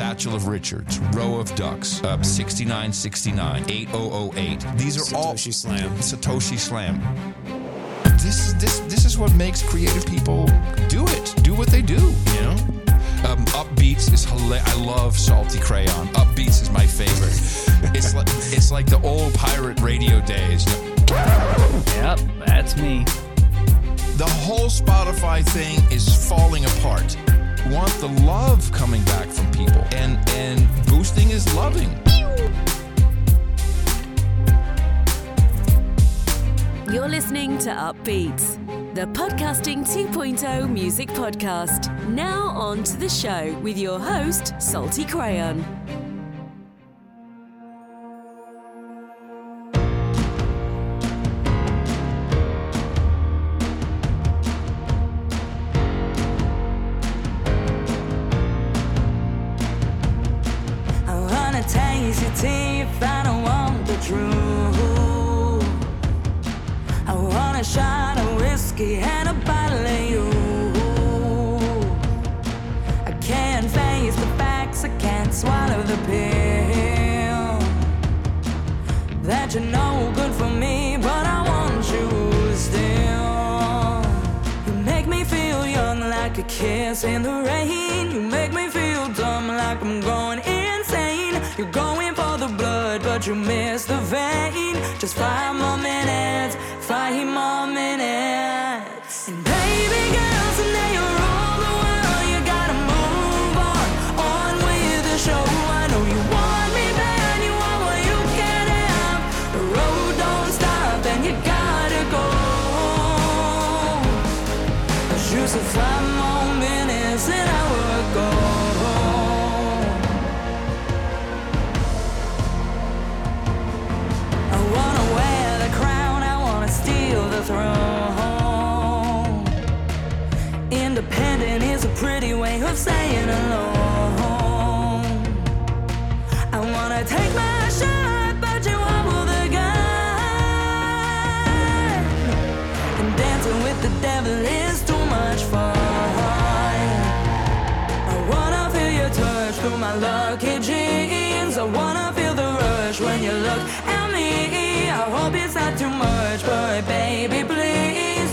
Satchel of Richards, Row of Ducks, uh, 6969, 8008. These are all Satoshi Slam. Satoshi Slam. This this this is what makes creative people do it. Do what they do, you know. Um, Upbeats is hilarious. I love Salty Crayon. Upbeats is my favorite. it's like it's like the old pirate radio days. Yep, that's me. The whole Spotify thing is falling apart. Want the love coming back from people, and and boosting is loving. You're listening to Upbeats, the Podcasting 2.0 music podcast. Now on to the show with your host, Salty Crayon.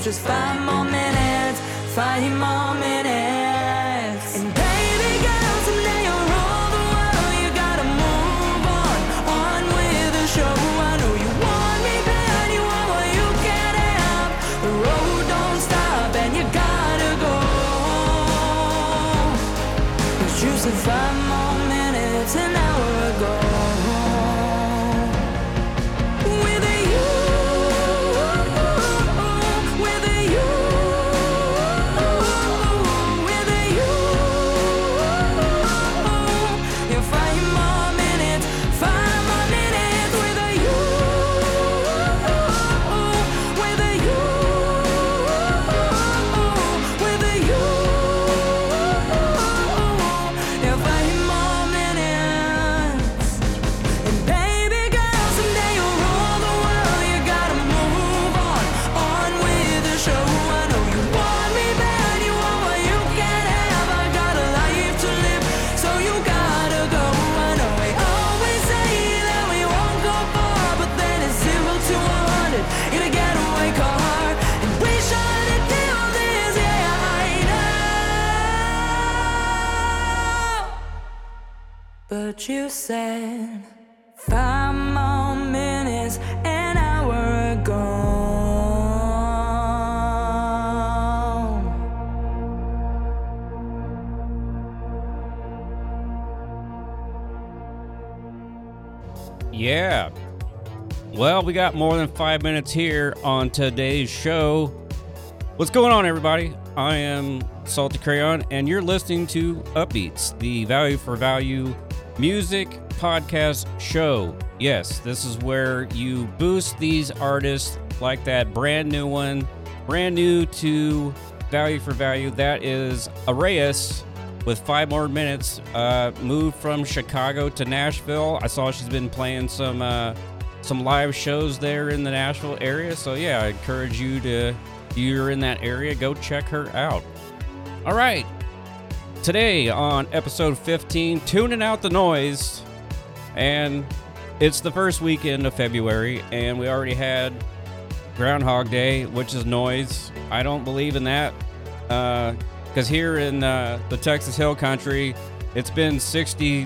Just five more minutes, five more minutes. You said five more minutes an hour ago. Yeah. Well, we got more than five minutes here on today's show. What's going on, everybody? I am Salty Crayon, and you're listening to Upbeats, the value for value music podcast show. Yes, this is where you boost these artists like that brand new one, brand new to value for value. That is Aureus with five more minutes. Uh, moved from Chicago to Nashville. I saw she's been playing some uh, some live shows there in the Nashville area. So yeah, I encourage you to if you're in that area, go check her out. All right. Today on episode 15, tuning out the noise, and it's the first weekend of February, and we already had Groundhog Day, which is noise. I don't believe in that because here in uh, the Texas Hill Country, it's been 60,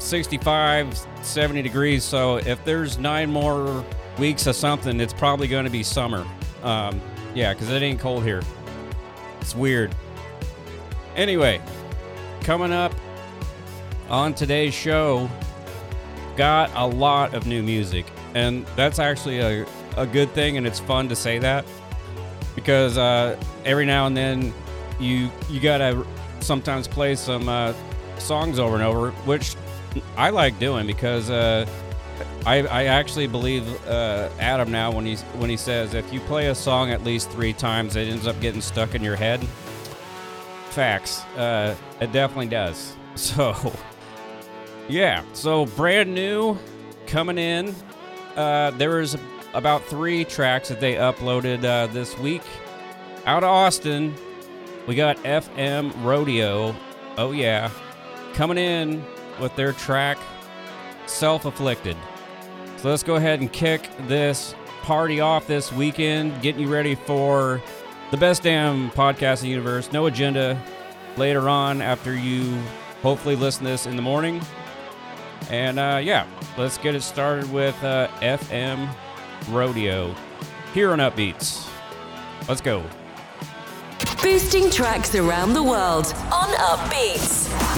65, 70 degrees. So if there's nine more weeks of something, it's probably going to be summer. Um, yeah, because it ain't cold here. It's weird. Anyway, coming up on today's show, got a lot of new music. And that's actually a, a good thing, and it's fun to say that because uh, every now and then you you gotta sometimes play some uh, songs over and over, which I like doing because uh, I, I actually believe uh, Adam now when he's when he says if you play a song at least three times, it ends up getting stuck in your head. Facts. Uh, it definitely does. So, yeah. So brand new, coming in. Uh, there was about three tracks that they uploaded uh, this week. Out of Austin, we got FM Rodeo. Oh yeah, coming in with their track "Self Afflicted." So let's go ahead and kick this party off this weekend, getting you ready for the best damn podcast in the universe. No agenda later on after you hopefully listen to this in the morning. And uh, yeah, let's get it started with uh, FM Rodeo here on Upbeats. Let's go. Boosting tracks around the world on Upbeats.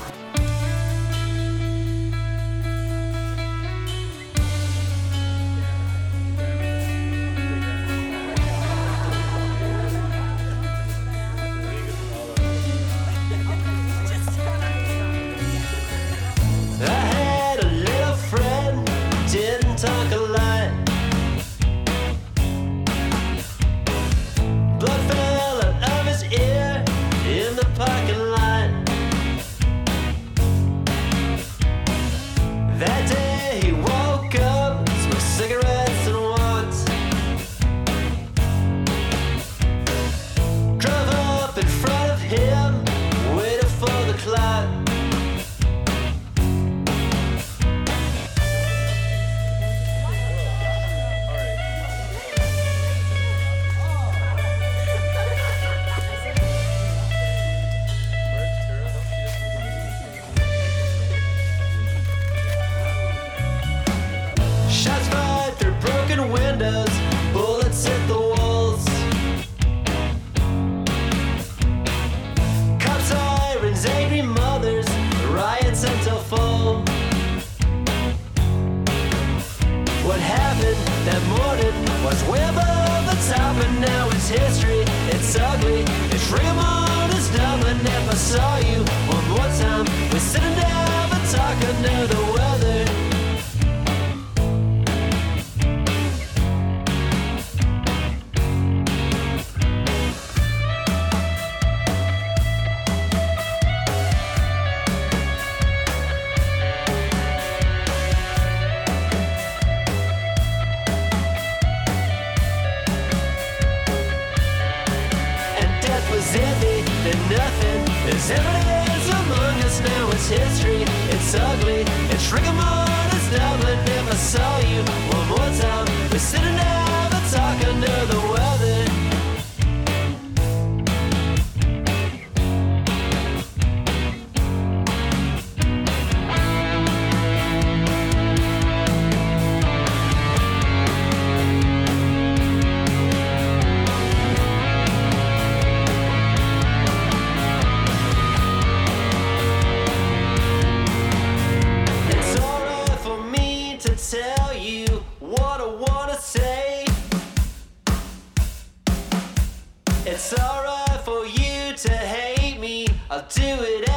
It's alright for you to hate me, I'll do it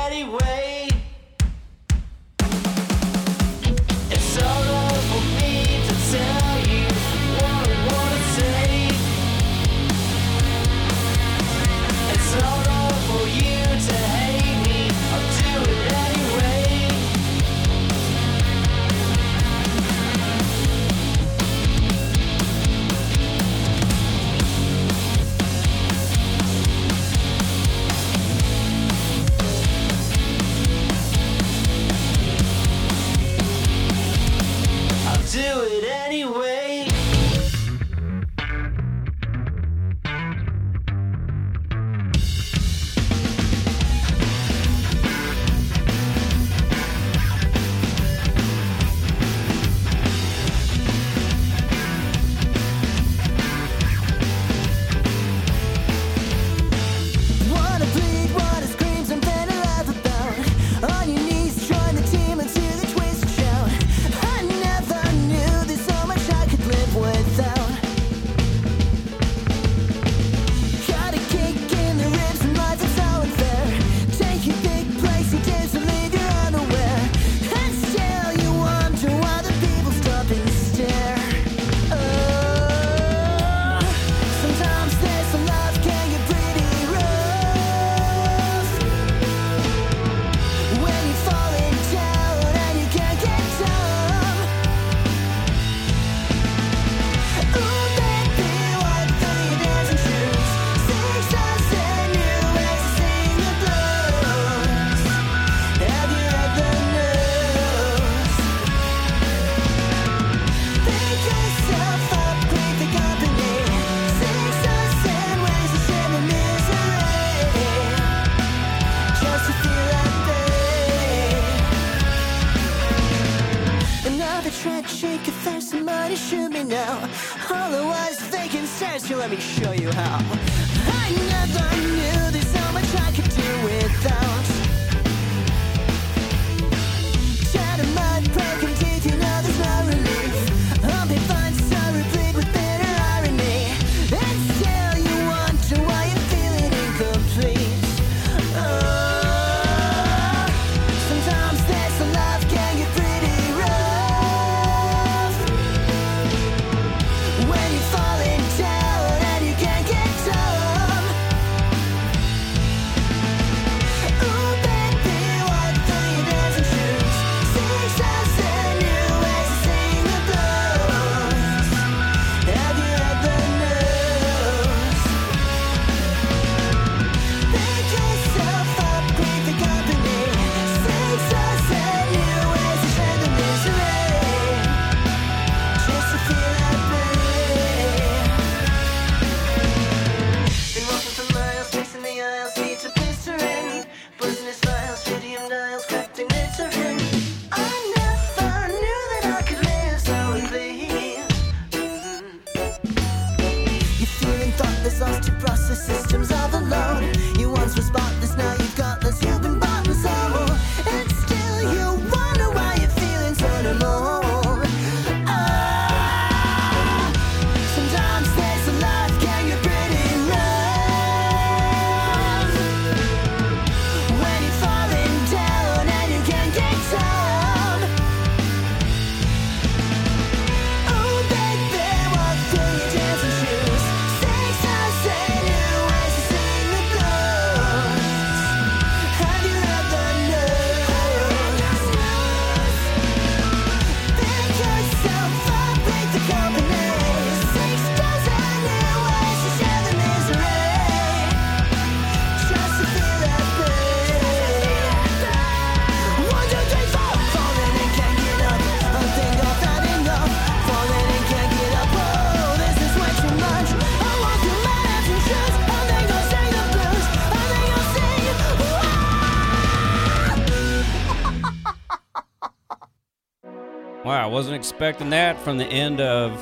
wasn't expecting that from the end of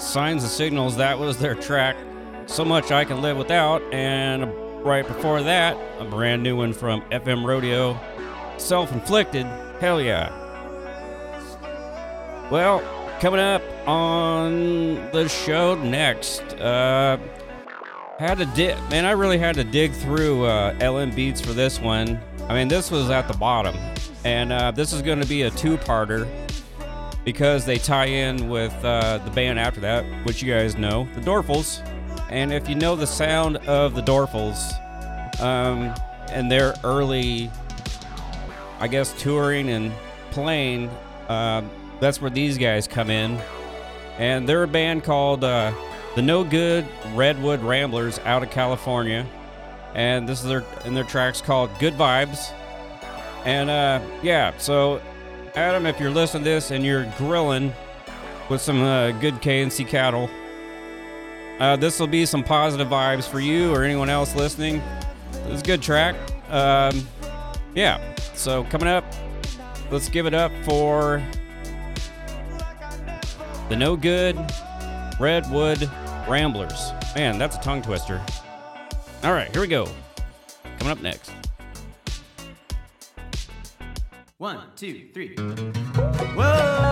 Signs and Signals. That was their track, So Much I Can Live Without. And right before that, a brand new one from FM Rodeo, Self Inflicted. Hell yeah. Well, coming up on the show next, uh, had to dig, man, I really had to dig through uh, LNBeats for this one. I mean, this was at the bottom. And uh, this is going to be a two parter because they tie in with uh, the band after that, which you guys know, the Doerfels. And if you know the sound of the Doerfels um, and their early, I guess, touring and playing, um, that's where these guys come in. And they're a band called uh, the No Good Redwood Ramblers out of California. And this is their and their tracks called Good Vibes. And uh, yeah, so Adam, if you're listening to this and you're grilling with some uh, good KNC cattle, uh, this will be some positive vibes for you or anyone else listening. It's a good track. Um, yeah, so coming up, let's give it up for the No Good Redwood Ramblers. Man, that's a tongue twister. All right, here we go. Coming up next. One, two, three. Whoa,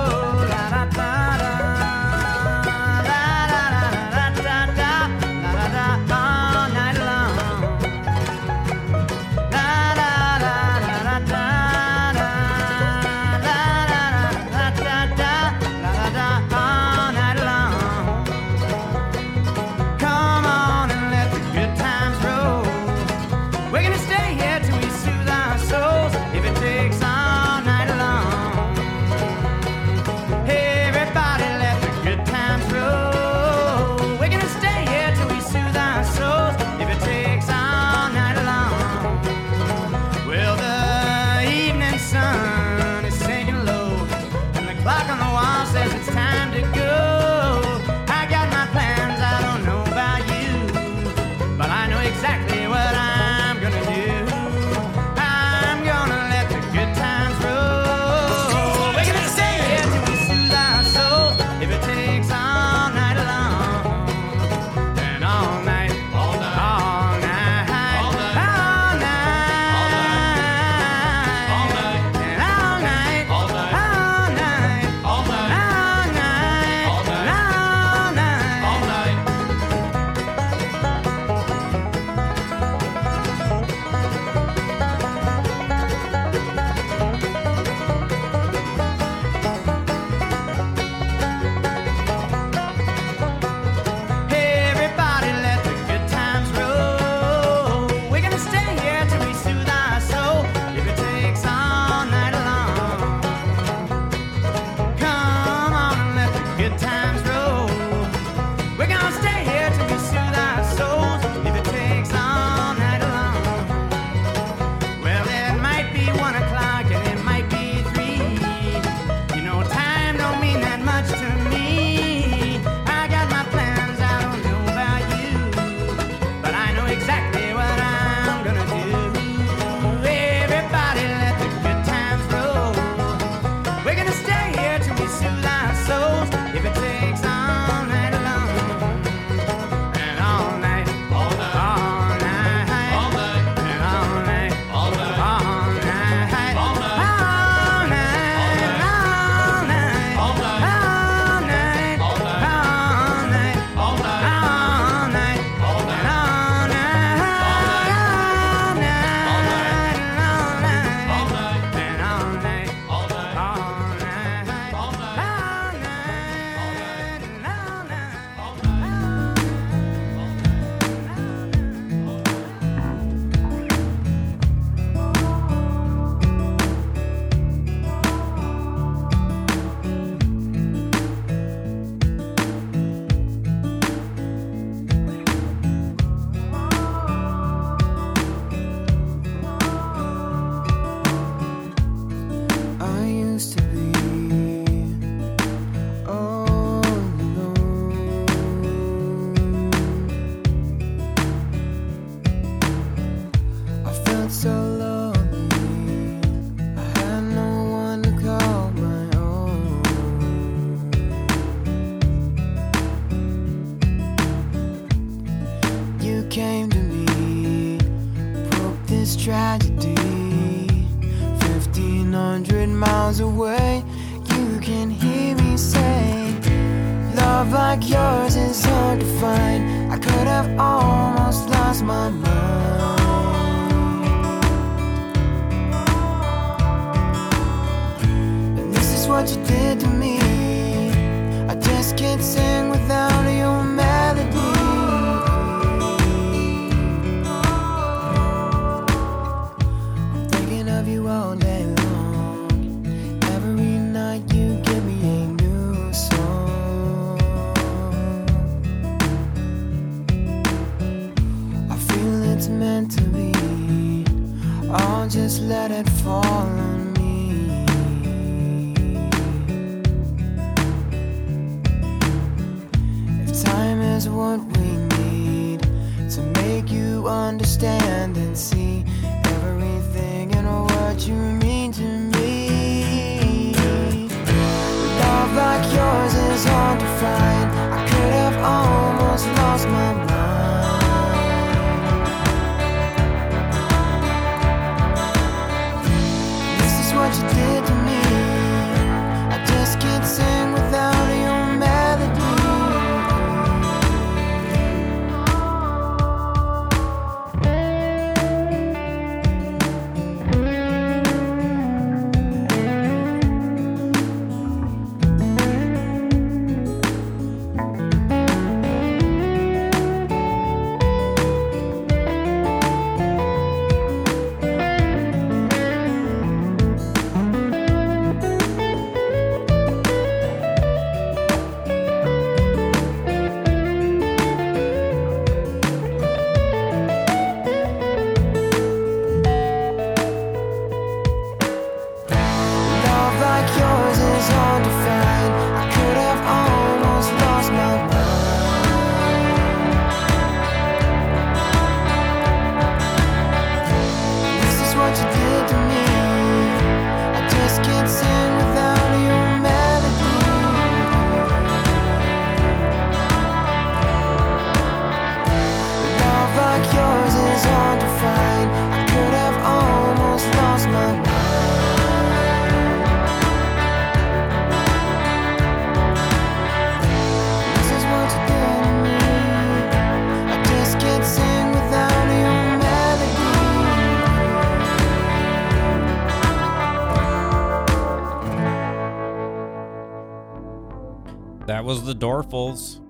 Doerfels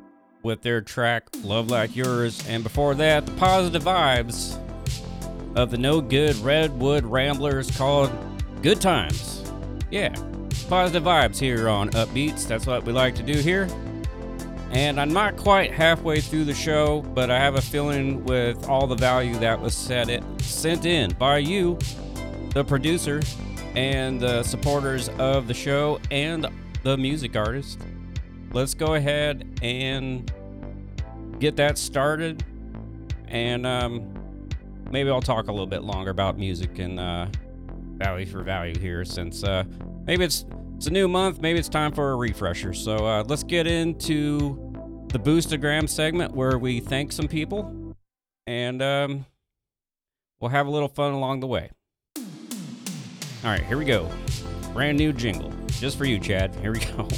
with their track Love Like Yours. And before that, the positive vibes of the no good Redwood Ramblers called Good Times. Yeah, positive vibes here on Upbeats. That's what we like to do here. And I'm not quite halfway through the show, but I have a feeling with all the value that was set it, sent in by you, the producer, and the supporters of the show, and the music artist. Let's go ahead and get that started. And um, maybe I'll talk a little bit longer about music and uh, value for value here, since uh, maybe it's it's a new month. Maybe it's time for a refresher. So uh, let's get into the Boostagram segment where we thank some people, and um, we'll have a little fun along the way. All right, here we go. Brand new jingle just for you, Chad. Here we go.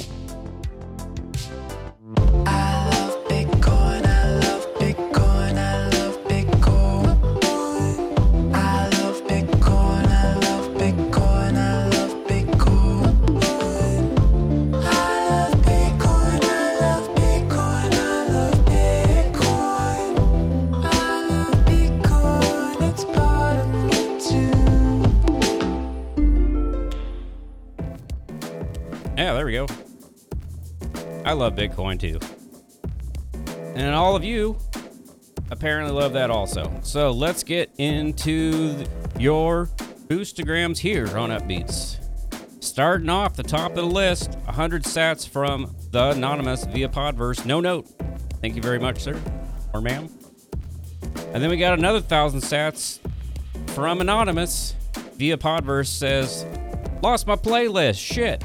Yeah, there we go. I love Bitcoin too. And all of you apparently love that also. So let's get into your Boostagrams here on Upbeats. Starting off the top of the list, 100 sats from the Anonymous via Podverse. No note. Thank you very much, sir or ma'am. And then we got another 1,000 sats from Anonymous via Podverse says, Lost my playlist. Shit.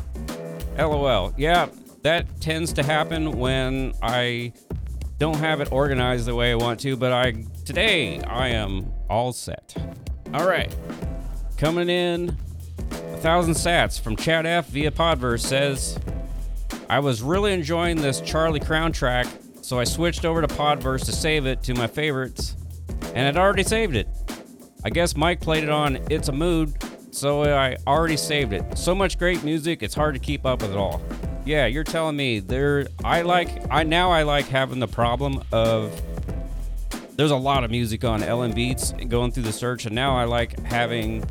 LOL. Yeah, that tends to happen when I don't have it organized the way I want to, but I today I am all set. All right. Coming in A thousand sats from Chad F via Podverse says, I was really enjoying this Charlie Crown track, so I switched over to Podverse to save it to my favorites, and I'd already saved it. I guess Mike played it on It's a Mood, so I already saved it. So much great music, it's hard to keep up with it all. Yeah, you're telling me there I like I now I like having the problem of there's a lot of music on LNBeats going through the search and now I like having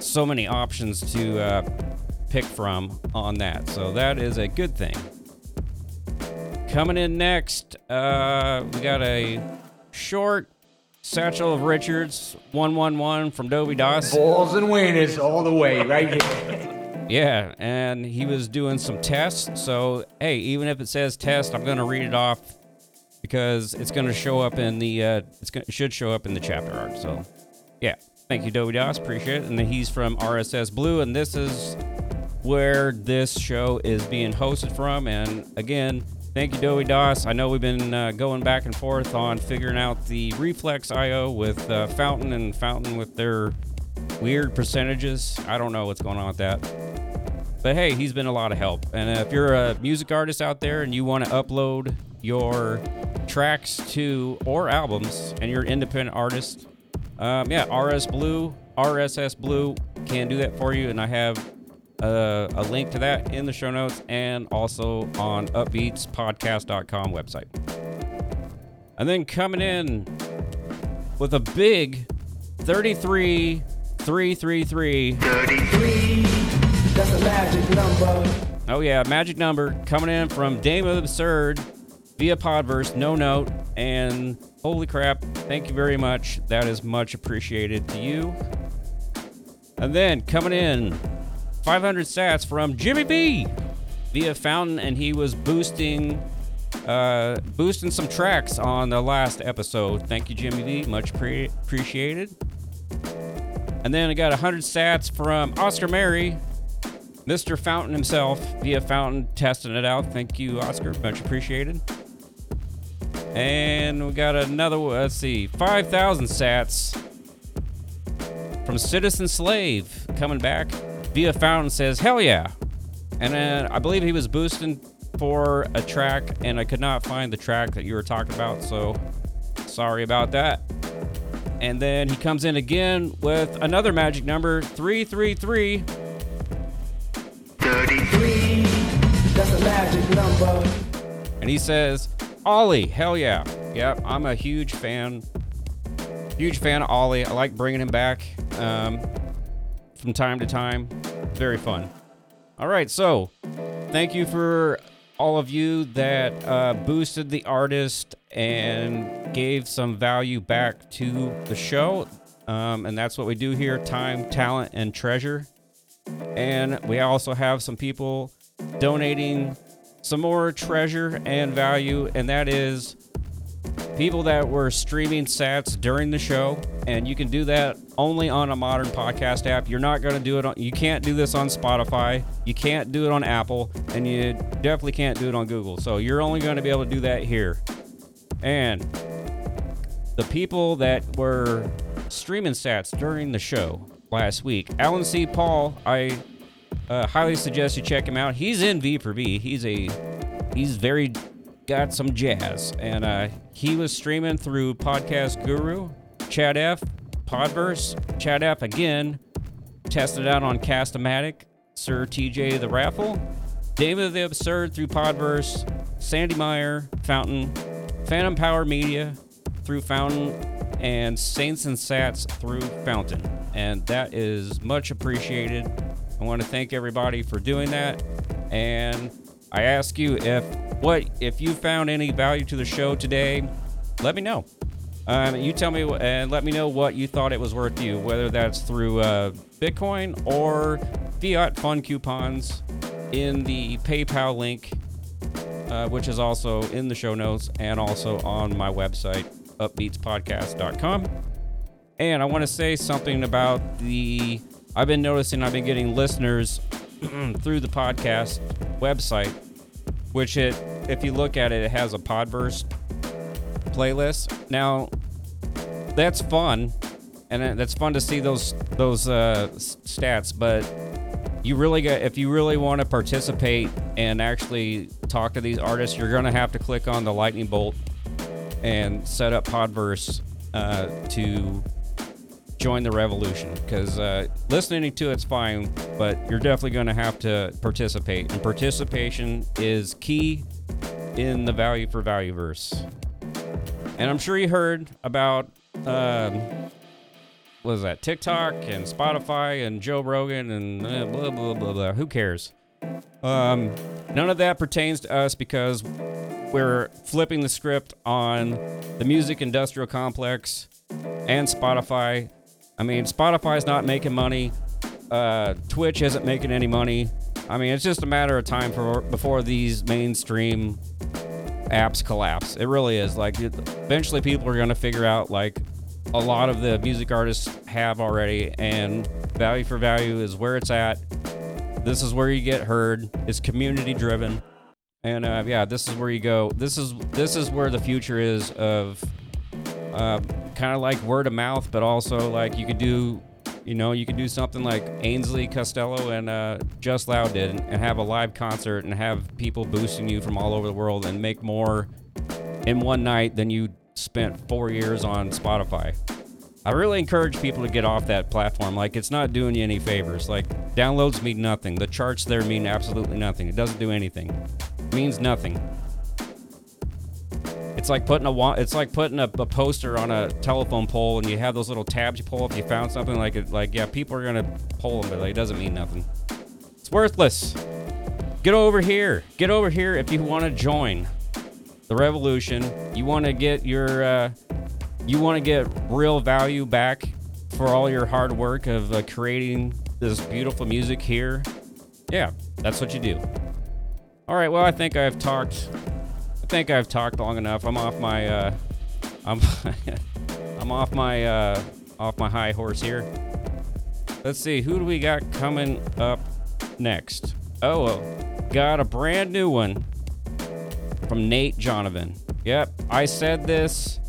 so many options to uh, pick from on that. So that is a good thing. Coming in next, uh, we got a short Satchel of Richards 111 from Dovydas. Balls and winners all the way, right here. Yeah, and he was doing some tests. So, hey, even if it says test, I'm going to read it off because it's going to show up in the uh, it's gonna, it should show up in the chapter art. So, yeah, thank you, Dovydas, appreciate it. And then he's from RSS Blue, and this is where this show is being hosted from. And again, thank you, Dovydas. I know we've been uh, going back and forth on figuring out the Reflex IO with uh, Fountain and Fountain with their weird percentages. I don't know what's going on with that. But hey, he's been a lot of help. And if you're a music artist out there and you want to upload your tracks to or albums and you're an independent artist, um, yeah, RS Blue, RSS Blue can do that for you. And I have uh, a link to that in the show notes and also on upbeatspodcast.com website. And then coming in with a big 33 333 33. That's a magic number. Oh yeah, magic number coming in from Dame of the Absurd via Podverse, no note, and holy crap, thank you very much. That is much appreciated to you. And then coming in, 500 sats from Jimmy B via Fountain, and he was boosting uh, boosting some tracks on the last episode. Thank you, Jimmy B. Much pre- appreciated. And then I got 100 sats from Oscar Merry, Mr. Fountain himself, via Fountain, testing it out. Thank you, Oscar. Much appreciated. And we got another, one, let's see, 5,000 sats from Citizen Slave coming back via Fountain says, hell yeah. And then I believe he was boosting for a track, and I could not find the track that you were talking about, so sorry about that. And then he comes in again with another magic number 333. 33. That's a magic number. And he says, Ollie, hell yeah. Yep, I'm a huge fan. Huge fan of Ollie. I like bringing him back um, from time to time. Very fun. All right, so thank you for all of you that uh, boosted the artist and gave some value back to the show. Um, and that's what we do here time, talent, and treasure. And we also have some people donating some more treasure and value, and that is people that were streaming sats during the show. And you can do that only on a modern podcast app. You're not going to do it on, you can't do this on Spotify, you can't do it on Apple, and you definitely can't do it on Google. So you're only going to be able to do that here. And the people that were streaming sats during the show last week, Alan C. Paul, I uh, highly suggest you check him out. He's in V for V. He's a he's very got some jazz, and uh, he was streaming through Podcast Guru, Chad F, Podverse, Chad F again, tested out on Castamatic, Sir TJ the Wrathful, David the Absurd through Podverse, Sandy Meyer, Fountain, Phantom Power Media through Fountain, and Saints and Sats through Fountain. And that is much appreciated. I want to thank everybody for doing that. And I ask you if what if you found any value to the show today, let me know. Um, you tell me and let me know what you thought it was worth you, whether that's through uh, Bitcoin or fiat fund coupons in the PayPal link, uh, which is also in the show notes and also on my website, upbeatspodcast.com. And I want to say something about the. I've been noticing I've been getting listeners through the podcast website, which it, if you look at it, it has a Podverse playlist. Now, that's fun, and that's fun to see those those uh, stats. But you really get if you really want to participate and actually talk to these artists, you're gonna have to click on the lightning bolt and set up Podverse uh, to join the revolution. Because uh, listening to it's fine, but you're definitely gonna have to participate, and participation is key in the value for value verse. And I'm sure you heard about um, what is that TikTok and Spotify and Joe Rogan and uh, blah blah blah blah. Who cares? Um, none of that pertains to us because we're flipping the script on the music industrial complex and Spotify. I mean, Spotify's not making money. Uh, Twitch isn't making any money. I mean, it's just a matter of time for before these mainstream apps collapse. It really is. Like, eventually, people are going to figure out like a lot of the music artists have already, and value for value is where it's at. This is where you get heard. It's community driven, and uh, yeah, this is where you go. This is this is where the future is of uh, kind of like word of mouth, but also like you could do. You know, you could do something like Ainsley Costello and uh, Just Loud did, and, and have a live concert and have people boosting you from all over the world and make more in one night than you spent four years on Spotify. I really encourage people to get off that platform. Like, it's not doing you any favors. Like, downloads mean nothing. The charts there mean absolutely nothing. It doesn't do anything. It means nothing. It's like putting a it's like putting a, a poster on a telephone pole, and you have those little tabs you pull up. You found something like it, like yeah, people are gonna pull them, but like, it doesn't mean nothing. It's worthless. Get over here. Get over here if you want to join the revolution. You want to get your, uh, you want to get real value back for all your hard work of uh, creating this beautiful music here. Yeah, that's what you do. All right. Well, I think I've talked. Think I've talked long enough. I'm off my. Uh, I'm. I'm off my. Uh, off my high horse here. Let's see. Who do we got coming up next? Oh, got a brand new one from Nate Johnivan. Yep, I said this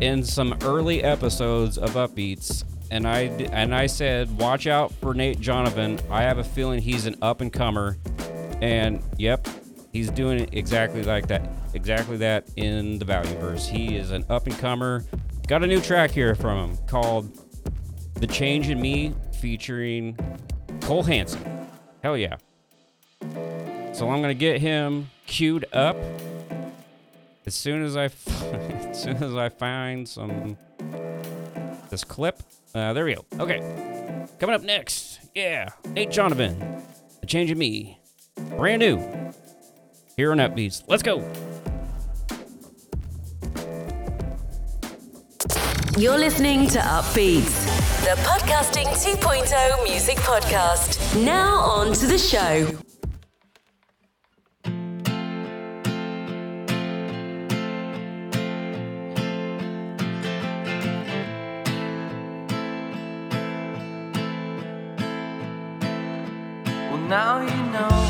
in some early episodes of Upbeats, and I and I said, watch out for Nate Johnivan. I have a feeling he's an up and comer, and yep, he's doing it exactly like that, exactly that in the Value verse. He is an up and comer. Got a new track here from him called "The Change in Me," featuring Cole Hanson. Hell yeah! So I'm gonna get him queued up as soon as I as soon as I find some this clip. Uh, there we go. Okay, coming up next, yeah, Nate Johnivan, The Change in Me, brand new here on Upbeats. Let's go. You're listening to Upbeats, the Podcasting 2.0 music podcast. Now on to the show. Well, now you know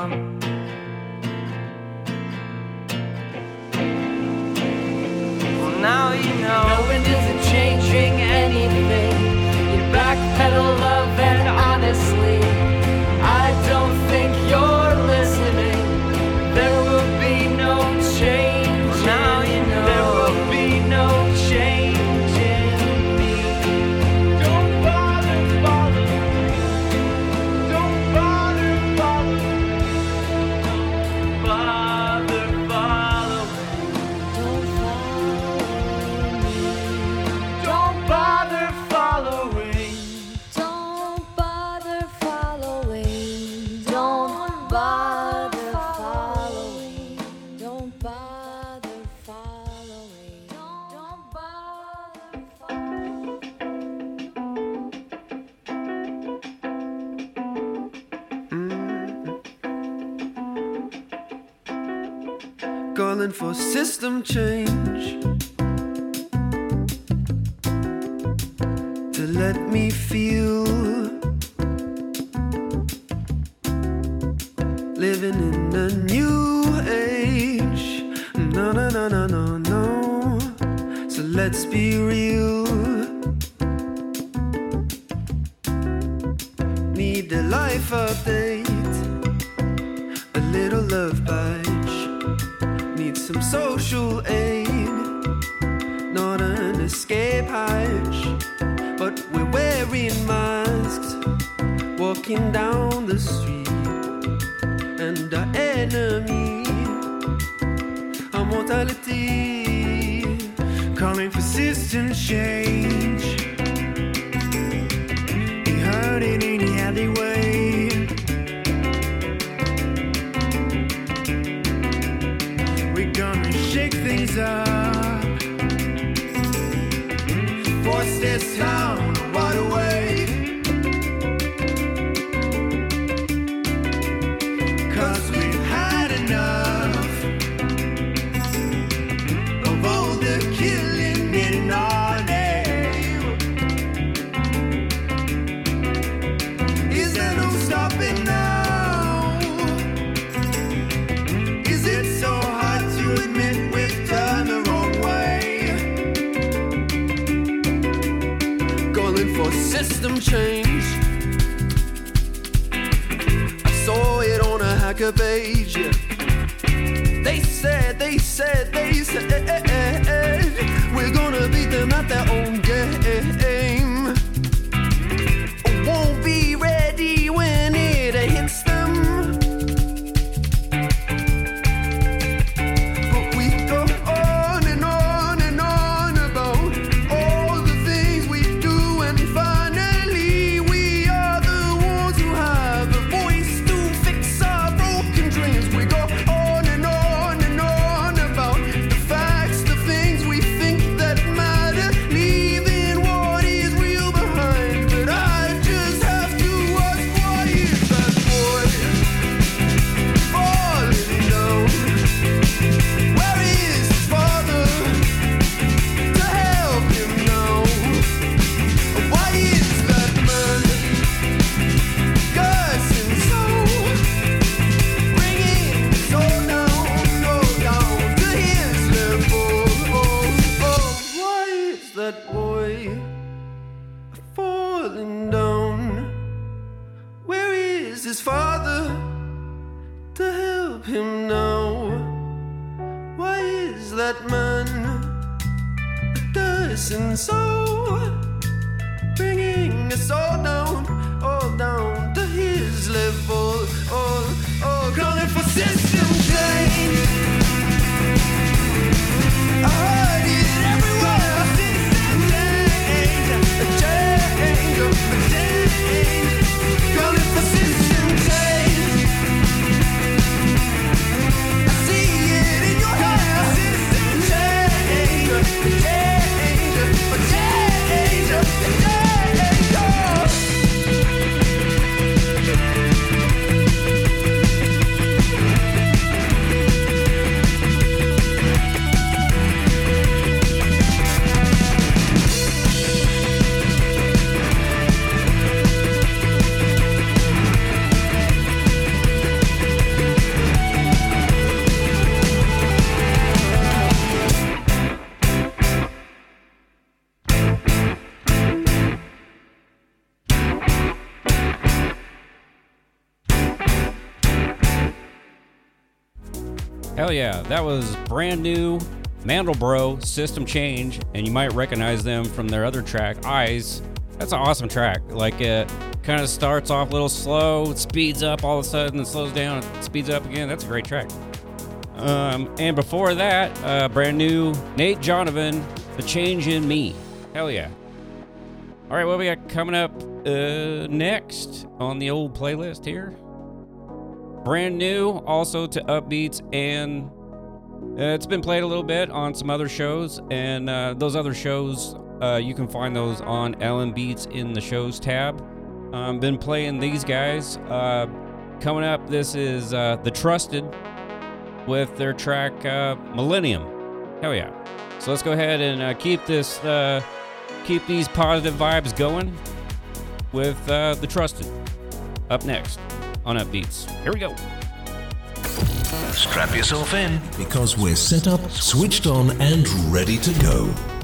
come. Hell yeah, that was brand new Mandelbro System Change, and you might recognize them from their other track, Eyes. That's an awesome track. Like it kind of starts off a little slow, speeds up all of a sudden, slows down, speeds up again. That's a great track. Um, and before that, uh, brand new Nate Johnivan, The Change in Me. Hell yeah. All right, what we got coming up uh, next on the old playlist here? Brand new also to upbeats and uh, it's been played a little bit on some other shows and uh, those other shows uh, you can find those on LNBeats in the shows tab. Um, been playing these guys uh, coming up this is uh, the trusted with their track uh, millennium. Hell yeah. So let's go ahead and keep this keep these positive vibes going with uh, the trusted. Up next on upbeats here we go. Strap yourself in. Because we're set up, switched on, and ready to go.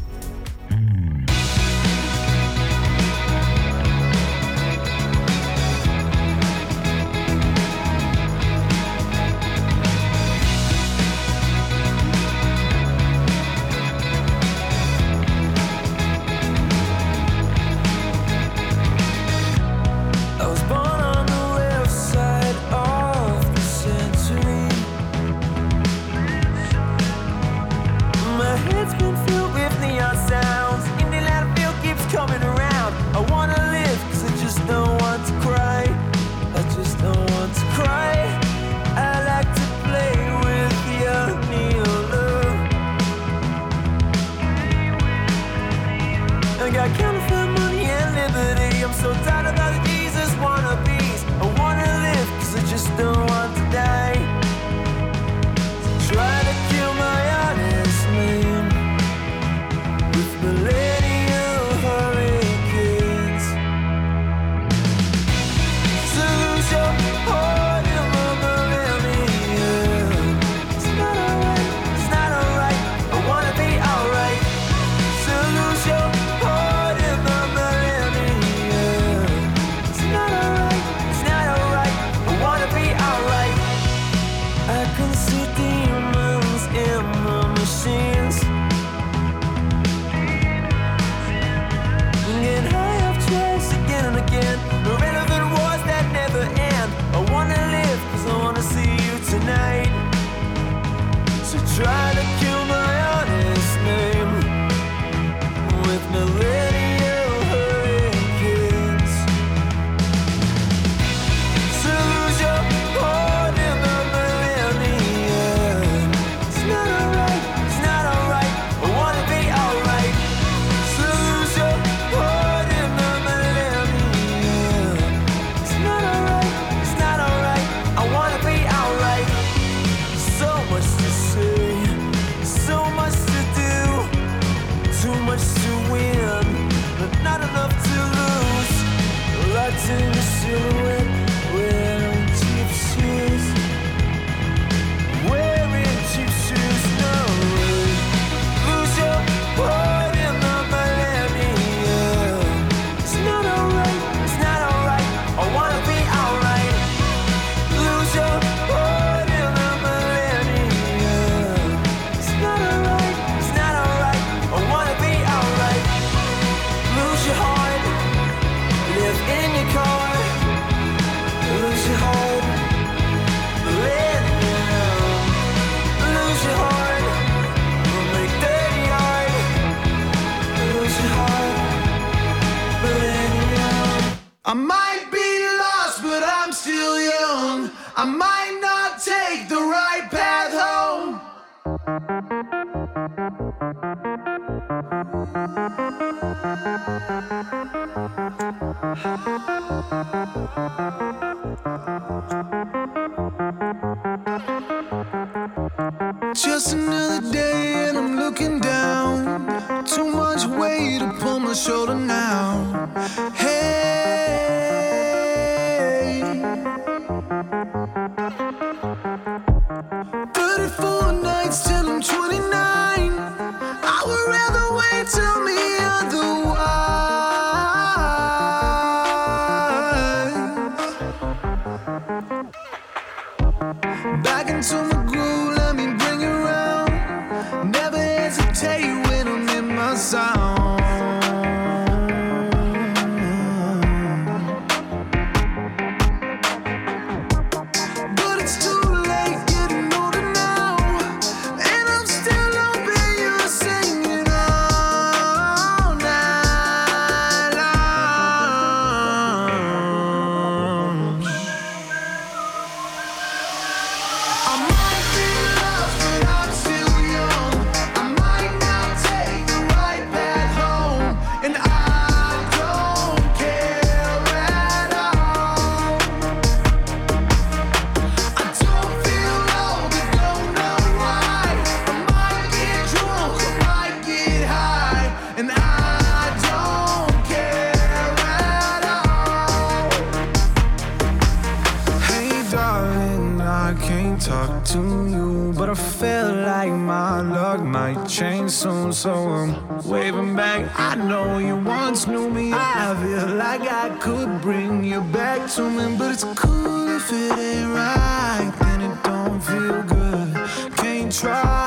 Soon, waving back. I know you once knew me. I feel like I could bring you back to me, but it's cool if it ain't right, then it don't feel good. Can't try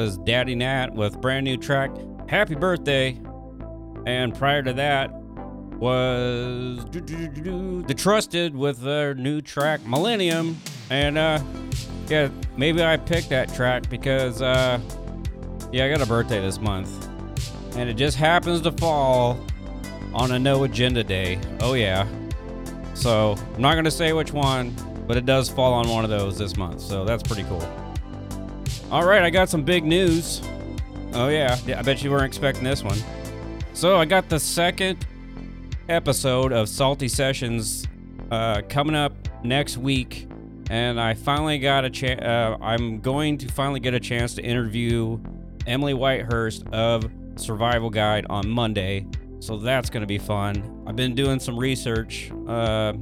was Daddy Nat with brand new track, Happy Birthday. And prior to that was The Trusted with their new track, Millennium. And uh yeah, maybe I picked that track because uh yeah, I got a birthday this month. And it just happens to fall on a no agenda day. Oh yeah. So I'm not gonna say which one, but it does fall on one of those this month. So that's pretty cool. All right, I got some big news. Oh yeah, I bet you weren't expecting this one. So I got the second episode of Salty Sessions uh, coming up next week, and I finally got a chance. Uh, I'm going to finally get a chance to interview Emily Whitehurst of Survival Guide on Monday. So that's going to be fun. I've been doing some research uh,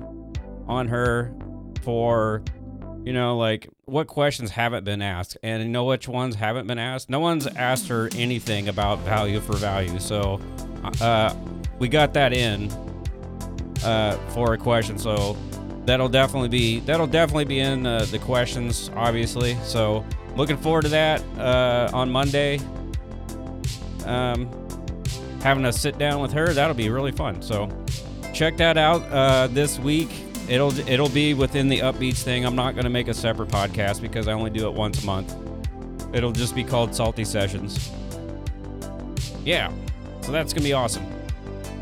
on her for, you know, like what questions haven't been asked, and you know which ones haven't been asked. No one's asked her anything about value for value. So uh, we got that in uh, for a question. So that'll definitely be that'll definitely be in uh, the questions, obviously. So looking forward to that uh, on Monday. Um, having a sit down with her, that'll be really fun. So check that out uh, this week. It'll it'll be within the upbeats thing. I'm not gonna make a separate podcast because I only do it once a month. It'll just be called Salty Sessions. Yeah, so that's gonna be awesome.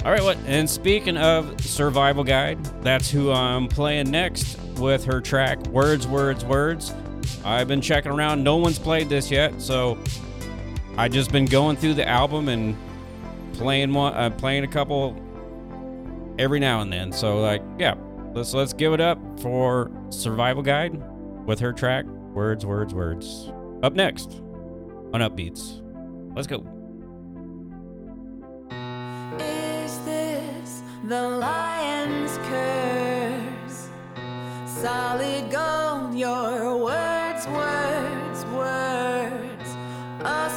All right, what? And speaking of Survival Guide, that's who I'm playing next with her track Words, Words, Words. I've been checking around. No one's played this yet, so I just been going through the album and playing one, uh, playing a couple every now and then. So like, yeah, let's let's give it up for Survival Guide with her track Words, Words, Words. Up next on Upbeats. Let's go. Is this the lion's curse? Solid gold, your words, words, words are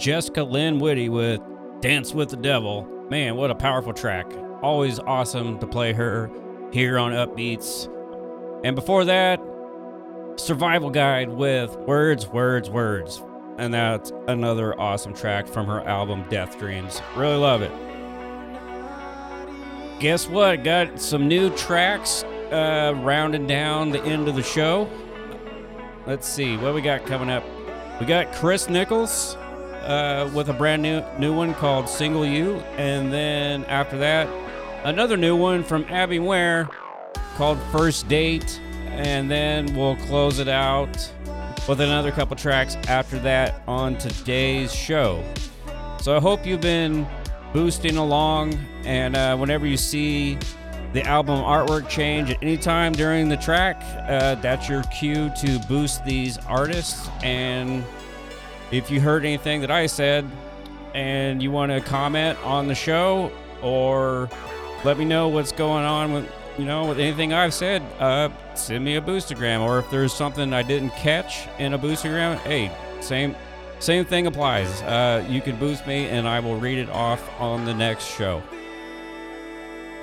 Jessica Lynn Whitty with Dance with the Devil. Man, what a powerful track. Always awesome to play her here on Upbeats. And before that, Survival Guide with Words, Words, Words. And that's another awesome track from her album Death Dreams. Really love it. Guess what? Got some new tracks uh, rounding down the end of the show. Let's see what we got coming up. We got Chris Nichols uh, with a brand new new one called "Single You," and then after that, another new one from Abby Ware called First Date," and then we'll close it out with another couple tracks after that on today's show. So I hope you've been boosting along, and uh, whenever you see the album artwork change at any time during the track, uh, that's your cue to boost these artists. And if you heard anything that I said and you want to comment on the show or let me know what's going on with you know with anything I've said, uh, send me a boostergram. Or if there's something I didn't catch in a boostergram, hey, same same thing applies. Uh, you can boost me and I will read it off on the next show.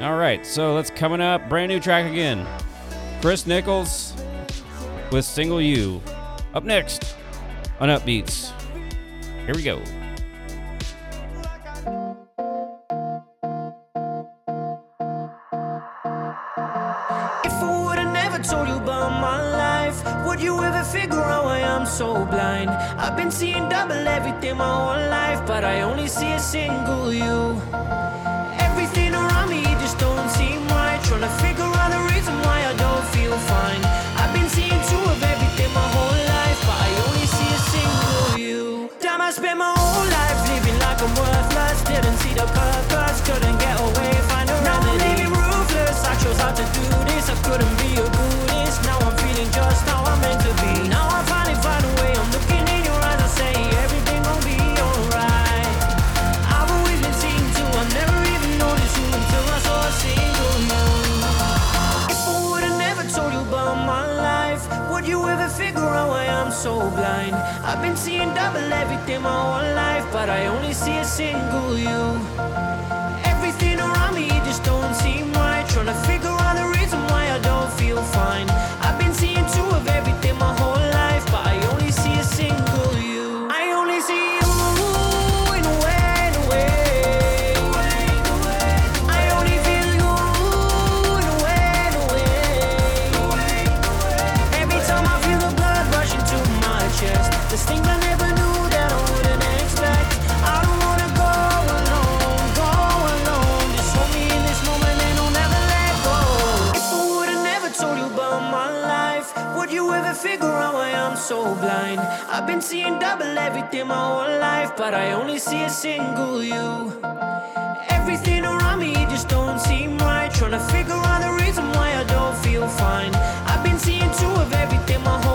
All right, so that's coming up. Brand new track again. Chris Nichols with Single You. Up next on Upbeats. Here we go. If I would've never told you about my life, would you ever figure out why I'm so blind? I've been seeing double everything my whole life, but I only see a single you. Everything around me just don't seem right. Trying to figure spent my whole life living like I'm worthless. Didn't see the purpose, couldn't get away, find a now I'm living ruthless. I chose how to do this. I couldn't be so blind? I've been seeing double everything my whole life, but I only see a single you. Everything around me just don't seem right. Trying to figure I've been seeing double everything my whole life, but I only see a single you. Everything around me just don't seem right. Trying to figure out the reason why I don't feel fine. I've been seeing two of everything my whole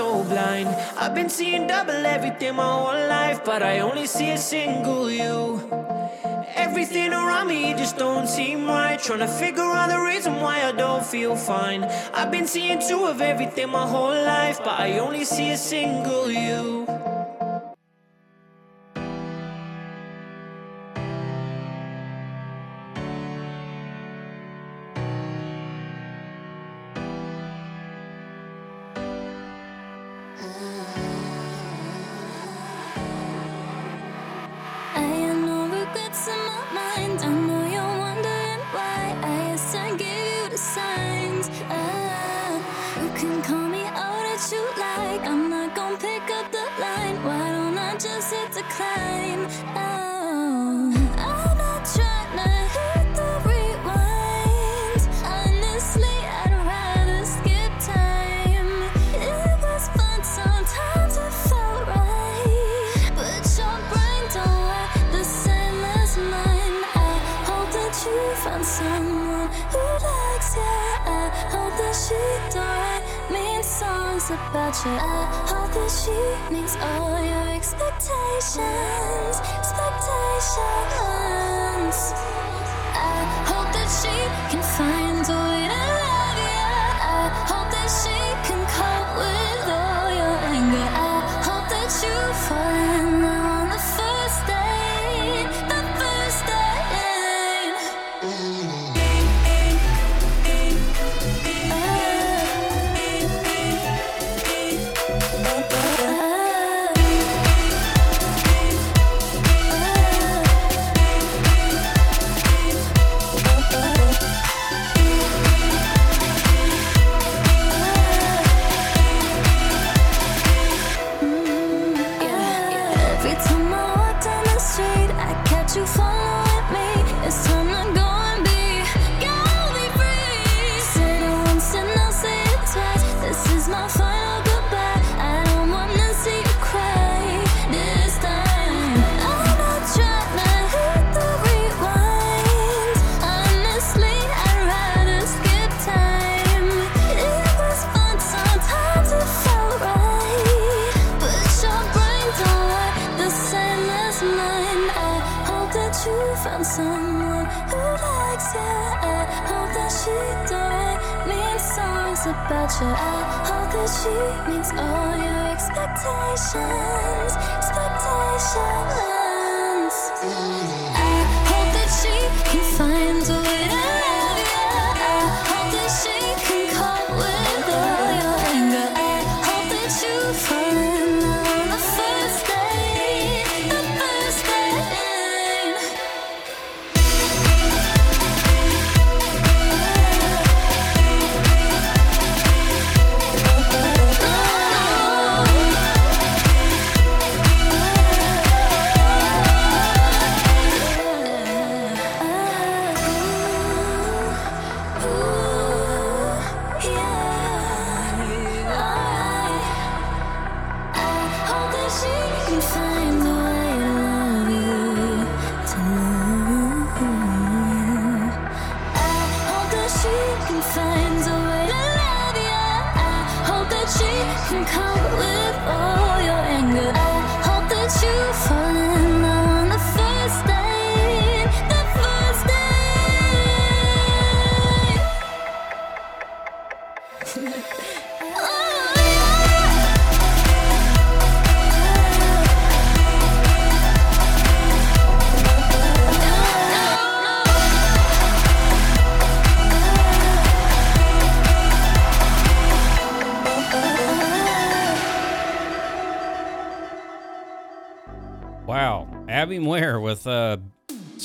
so blind? I've been seeing double everything my whole life, but I only see a single you. Everything around me just don't seem right. Trying to figure out the reason why I don't feel fine. I've been seeing two of everything my whole life, but I only see a single you. Found someone who likes you. I hope that she don't write mean songs about you. I hope that she meets all your expectations. Expectations. I hope that she can find about. I hope that she meets all your expectations. Expectations.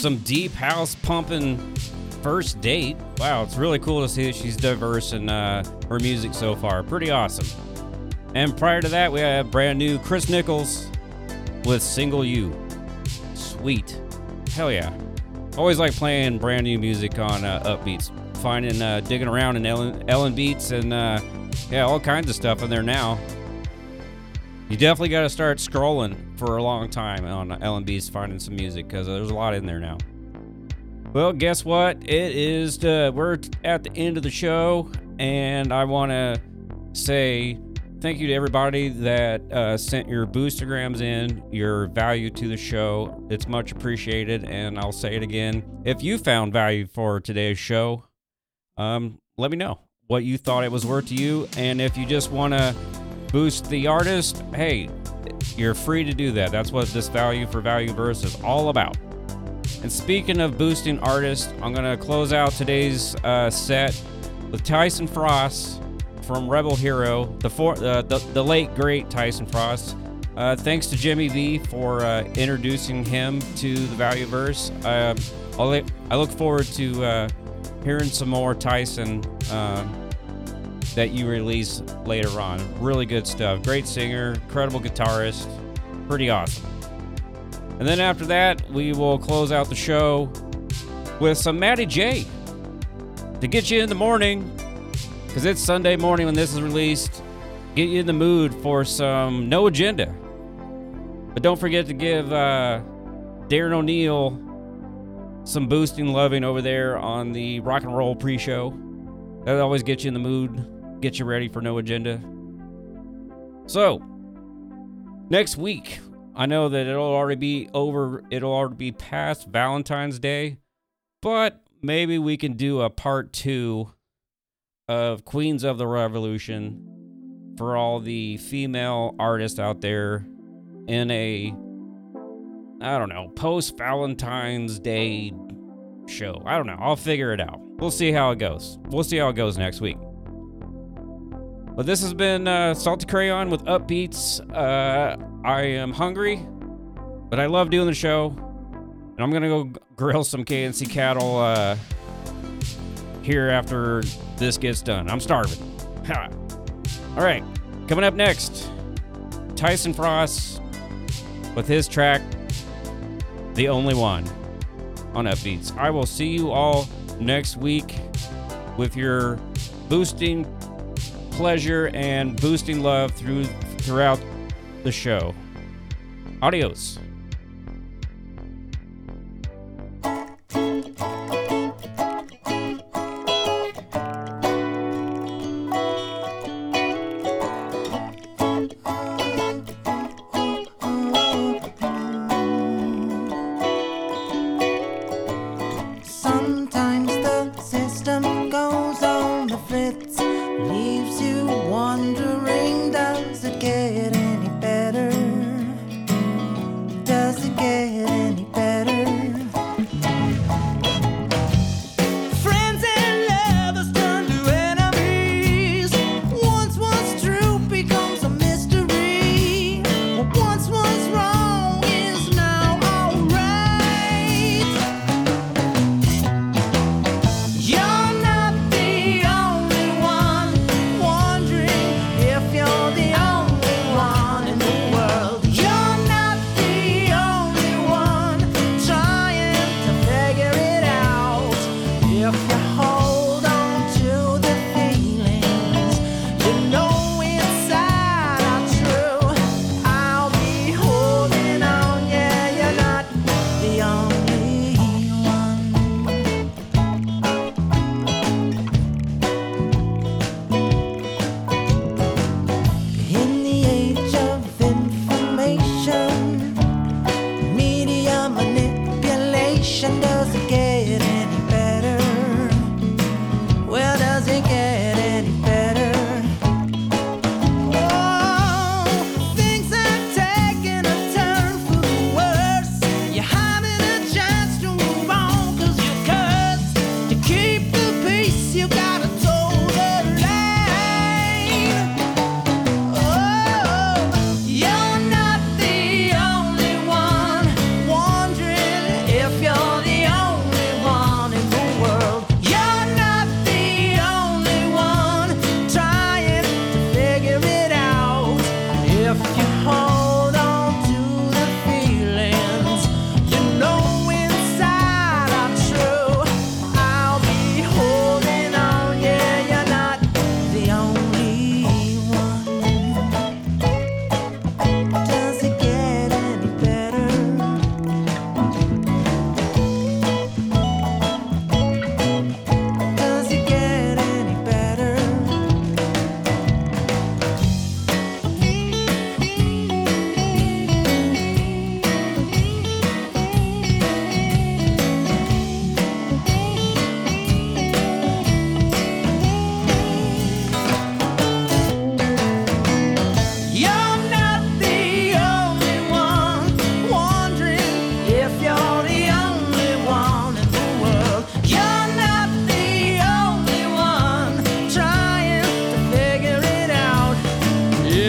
Some deep house pumping first date. Wow, it's really cool to see that she's diverse in uh, her music so far. Pretty awesome. And prior to that, we had brand new Chris Nichols with Single You. Sweet. Hell yeah. Always like playing brand new music on uh, Upbeats. Finding, uh, digging around in Ellen, LNBeats and, uh, yeah, all kinds of stuff in there now. You definitely got to start scrolling for a long time on LMB's finding some music because there's a lot in there now. Well, guess what? It is the, we're at the end of the show, and I want to say thank you to everybody that uh, sent your boostergrams in, your value to the show. It's much appreciated, and I'll say it again. If you found value for today's show, um, let me know what you thought it was worth to you, and if you just want to boost the artist, hey, you're free to do that. That's what this value for value verse is all about. And speaking of boosting artists, I'm going to close out today's uh, set with Tyson Frost from Rebel Hero, the, for, uh, the, the late great Tyson Frost. Uh, thanks to Jimmy V for uh, introducing him to the value verse. Uh, I look forward to uh, hearing some more Tyson. That you release later on. Really good stuff. Great singer, incredible guitarist, pretty awesome. And then after that, we will close out the show with some Maddie J to get you in the morning because it's Sunday morning when this is released. Get you in the mood for some No Agenda. But don't forget to give uh, Darren O'Neill some boosting loving over there on the rock and roll pre show. That always gets you in the mood get you ready for no agenda. So, next week, I know that it'll already be over, it'll already be past Valentine's Day, but maybe we can do a part two of Queens of the Revolution for all the female artists out there in a, I don't know, post Valentine's Day show. I don't know. I'll figure it out. We'll see how it goes. We'll see how it goes next week. But this has been uh, Salty Crayon with Upbeats. Uh, I am hungry, but I love doing the show. And I'm to go grill some KNC cattle uh, here after this gets done. I'm starving. All right, coming up next, Tyson Frost with his track, The Only One, on Upbeats. I will see you all next week with your boosting pleasure and boosting love through throughout the show. Adios.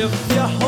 if you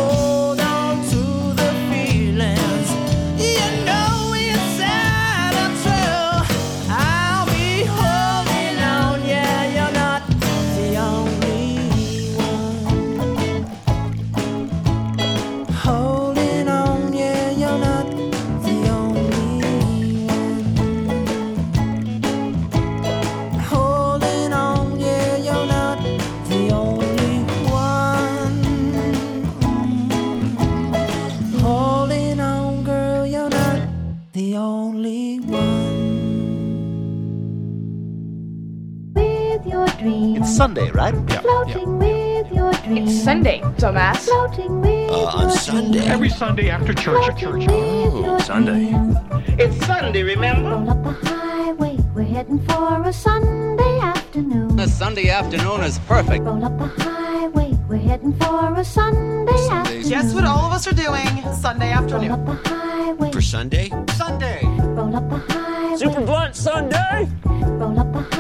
right? Yeah. Floating with your dreams. It's Sunday, dumbass. Floating with Uh, on Sunday. Every Sunday after church. church. Oh, Sunday. It's Sunday, remember? Roll up the highway, we're heading for a Sunday afternoon. A Sunday afternoon is perfect. Roll up the highway, we're heading for a Sunday afternoon. Guess what all of us are doing Sunday afternoon? Roll up the highway, For Sunday? Sunday. roll up the highway. Super blunt Sunday. Roll up the highway.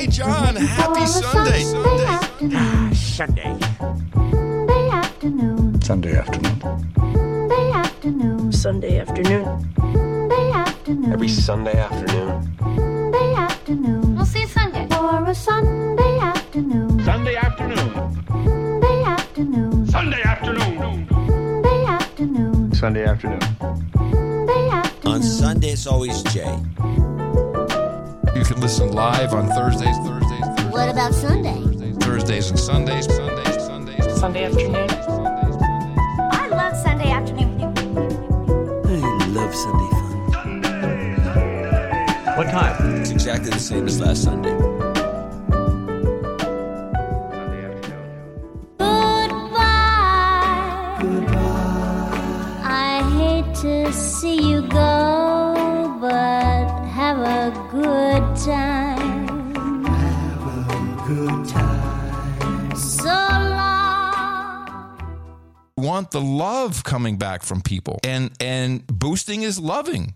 Hey, John, happy Sunday. Sunday. Sunday. Sunday afternoon. Sunday afternoon. Sunday afternoon. Sunday afternoon. Sunday afternoon. Every Sunday afternoon. Sunday afternoon. We'll see you Sunday. For a Sunday afternoon. Sunday afternoon. Sunday afternoon. Sunday afternoon. Sunday afternoon. Sunday afternoon. Sunday afternoon. On Sunday, it's always Jay. You can listen live on Thursdays, Thursdays, Thursdays, What about Sunday? Thursdays, and Sundays, Sundays, Sundays. Sunday afternoon. I love Sunday afternoon. I love Sunday fun. What time? It's exactly the same as last Sunday. Want the love coming back from people. And and boosting is loving